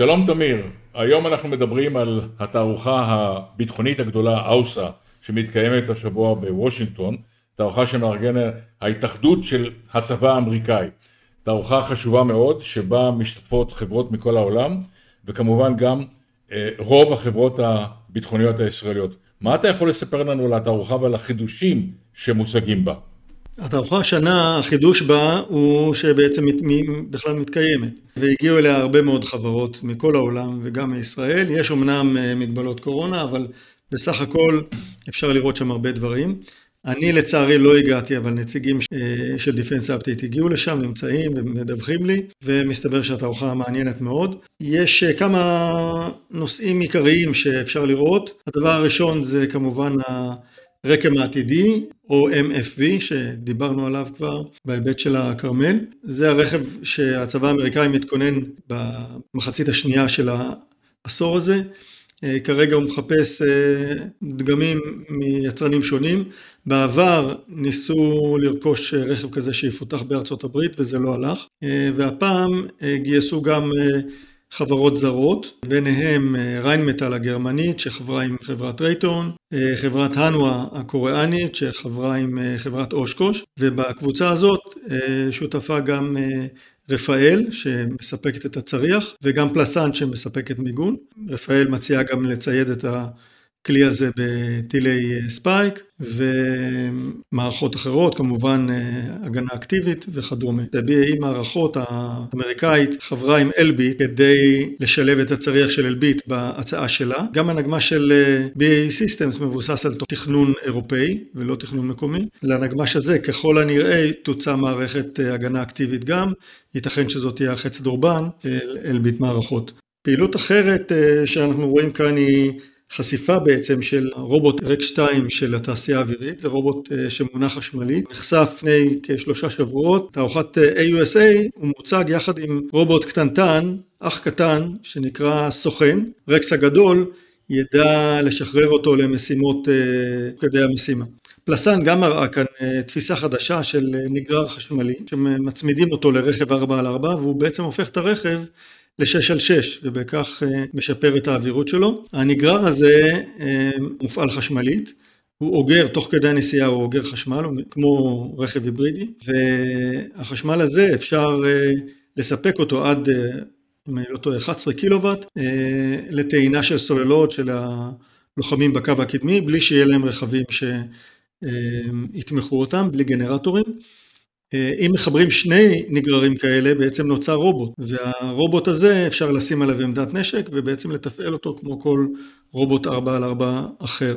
שלום תמיר, היום אנחנו מדברים על התערוכה הביטחונית הגדולה אאוסה שמתקיימת השבוע בוושינגטון, תערוכה שמארגנת ההתאחדות של הצבא האמריקאי, תערוכה חשובה מאוד שבה משתתפות חברות מכל העולם וכמובן גם אה, רוב החברות הביטחוניות הישראליות. מה אתה יכול לספר לנו על התערוכה ועל החידושים שמוצגים בה? התערוכה השנה, החידוש בה הוא שבעצם בכלל מתקיימת והגיעו אליה הרבה מאוד חברות מכל העולם וגם מישראל. יש אמנם אה, מגבלות קורונה, אבל בסך הכל אפשר לראות שם הרבה דברים. אני לצערי לא הגעתי, אבל נציגים אה, של דיפנס אפטייט הגיעו לשם, נמצאים ומדווחים לי, ומסתבר שהתערוכה מעניינת מאוד. יש אה, כמה נושאים עיקריים שאפשר לראות. הדבר הראשון זה כמובן הרקם העתידי, או MFV, שדיברנו עליו כבר בהיבט של הכרמל. זה הרכב שהצבא האמריקאי מתכונן במחצית השנייה של העשור הזה. אה, כרגע הוא מחפש אה, דגמים מיצרנים שונים. בעבר ניסו לרכוש רכב כזה שיפותח בארצות הברית וזה לא הלך. אה, והפעם גייסו גם חברות זרות, ביניהם ריינמטל הגרמנית שחברה עם חברת רייטון, חברת הנואה הקוריאנית שחברה עם חברת אושקוש, ובקבוצה הזאת שותפה גם רפאל שמספקת את הצריח וגם פלסן שמספקת מיגון. רפאל מציעה גם לצייד את הכלי הזה בטילי ספייק ומערכות אחרות, כמובן אה, הגנה אקטיבית וכדומה. BAE מערכות האמריקאית חברה עם אלביט כדי לשלב את הצריח של אלביט בהצעה שלה. גם הנגמ"ש של אה, BAE Systems מבוסס על תכנון אירופאי ולא תכנון מקומי. לנגמ"ש הזה ככל הנראה תוצע מערכת אה, הגנה אקטיבית גם, ייתכן שזאת תהיה החץ דורבן של אלביט מערכות. פעילות אחרת שאנחנו רואים כאן היא חשיפה בעצם של רובוט רק 2 של התעשייה האווירית, זה רובוט אה, שמונע חשמלית, נחשף לפני כשלושה שבועות, תערוכת אה, AUSA הוא מוצג יחד עם רובוט קטנטן, אח קטן, שנקרא סוכן, רקס הגדול ידע לשחרר אותו למשימות אה, כדי המשימה. פלסן גם מראה כאן תפיסה חדשה של נגרר חשמלי, שמצמידים אותו לרכב 4 על 4 והוא בעצם הופך את הרכב ל-6 על 6 ובכך אה, משפר את האווירות שלו. הנגרר הזה אה, מופעל חשמלית, הוא אוגר, תוך כדי הנסיעה הוא אוגר חשמל, הוא כמו רכב היברידי, והחשמל הזה אפשר אה, לספק אותו עד, אם אני לא טועה, 11 קילוואט, לטעינה של סוללות של הלוחמים בקו הקדמי, בלי שיהיה להם רכבים שיתמכו אותם, בלי גנרטורים. אה, אם מחברים שני נגררים כאלה בעצם נוצר רובוט והרובוט הזה אפשר לשים עליו עמדת נשק ובעצם לתפעל אותו כמו כל רובוט 4 על 4 אחר.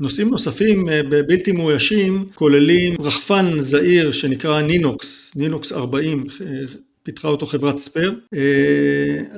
נושאים נוספים אה, בבלתי מאוישים כוללים רחפן זעיר שנקרא נינוקס, נינוקס 40 פיתחה אותו חברת ספייר. אה,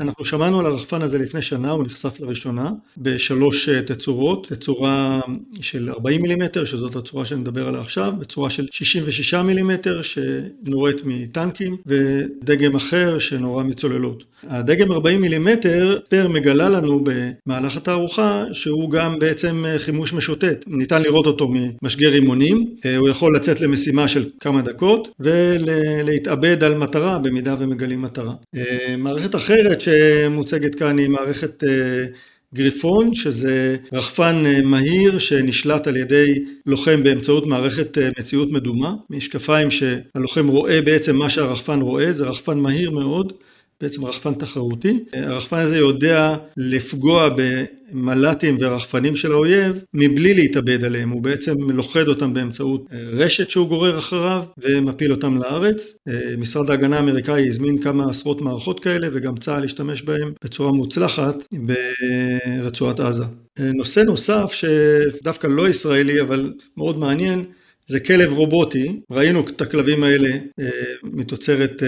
אנחנו שמענו על הרחפן הזה לפני שנה, הוא נחשף לראשונה בשלוש אה, תצורות, תצורה של 40 מילימטר, שזאת הצורה שאני מדבר עליה עכשיו, בצורה של 66 מילימטר שנורית מטנקים, ודגם אחר שנורה מצוללות. הדגם 40 מילימטר, ספייר מגלה לנו במהלך התערוכה שהוא גם בעצם אה, חימוש משוטט. ניתן לראות אותו ממשגר רימונים, הוא יכול לצאת למשימה של כמה דקות ולהתאבד על מטרה במידה ומגלים מטרה. אה, מערכת אחרת שמוצגת כאן היא מערכת אה, גריפון, שזה רחפן אה, מהיר שנשלט על ידי לוחם באמצעות מערכת מציאות מדומה, משקפיים שהלוחם רואה בעצם מה שהרחפן רואה, זה רחפן מהיר מאוד. בעצם רחפן תחרותי. הרחפן הזה יודע לפגוע במל"טים ורחפנים של האויב מבלי להתאבד עליהם, הוא בעצם לוכד אותם באמצעות אה, רשת שהוא גורר אחריו ומפיל אותם לארץ. אה, משרד ההגנה האמריקאי הזמין כמה עשרות מערכות כאלה וגם צה"ל השתמש בהם בצורה מוצלחת ברצועת עזה. אה, נושא נוסף שדווקא לא ישראלי אבל מאוד מעניין זה כלב רובוטי, ראינו את הכלבים האלה אה, מתוצרת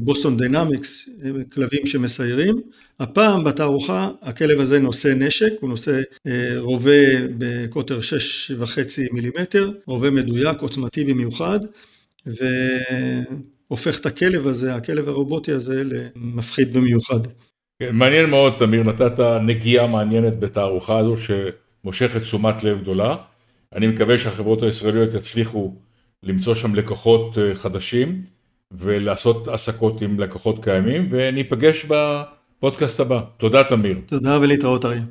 בוסטון אה, דיינמיקס, כלבים שמסיירים. הפעם בתערוכה הכלב הזה נושא נשק, הוא נושא אה, רובה בקוטר 6.5 מילימטר, רובה מדויק, עוצמתי במיוחד, והופך את הכלב הזה, הכלב הרובוטי הזה, למפחיד במיוחד. כן, מעניין מאוד, תמיר, נתת נגיעה מעניינת בתערוכה הזו שמושכת תשומת לב גדולה. אני מקווה שהחברות הישראליות יצליחו למצוא שם לקוחות אה, חדשים ולעשות עסקות עם לקוחות קיימים וניפגש פודקאסט הבא. תודה, תמיר. תודה ולהתראות, אריה.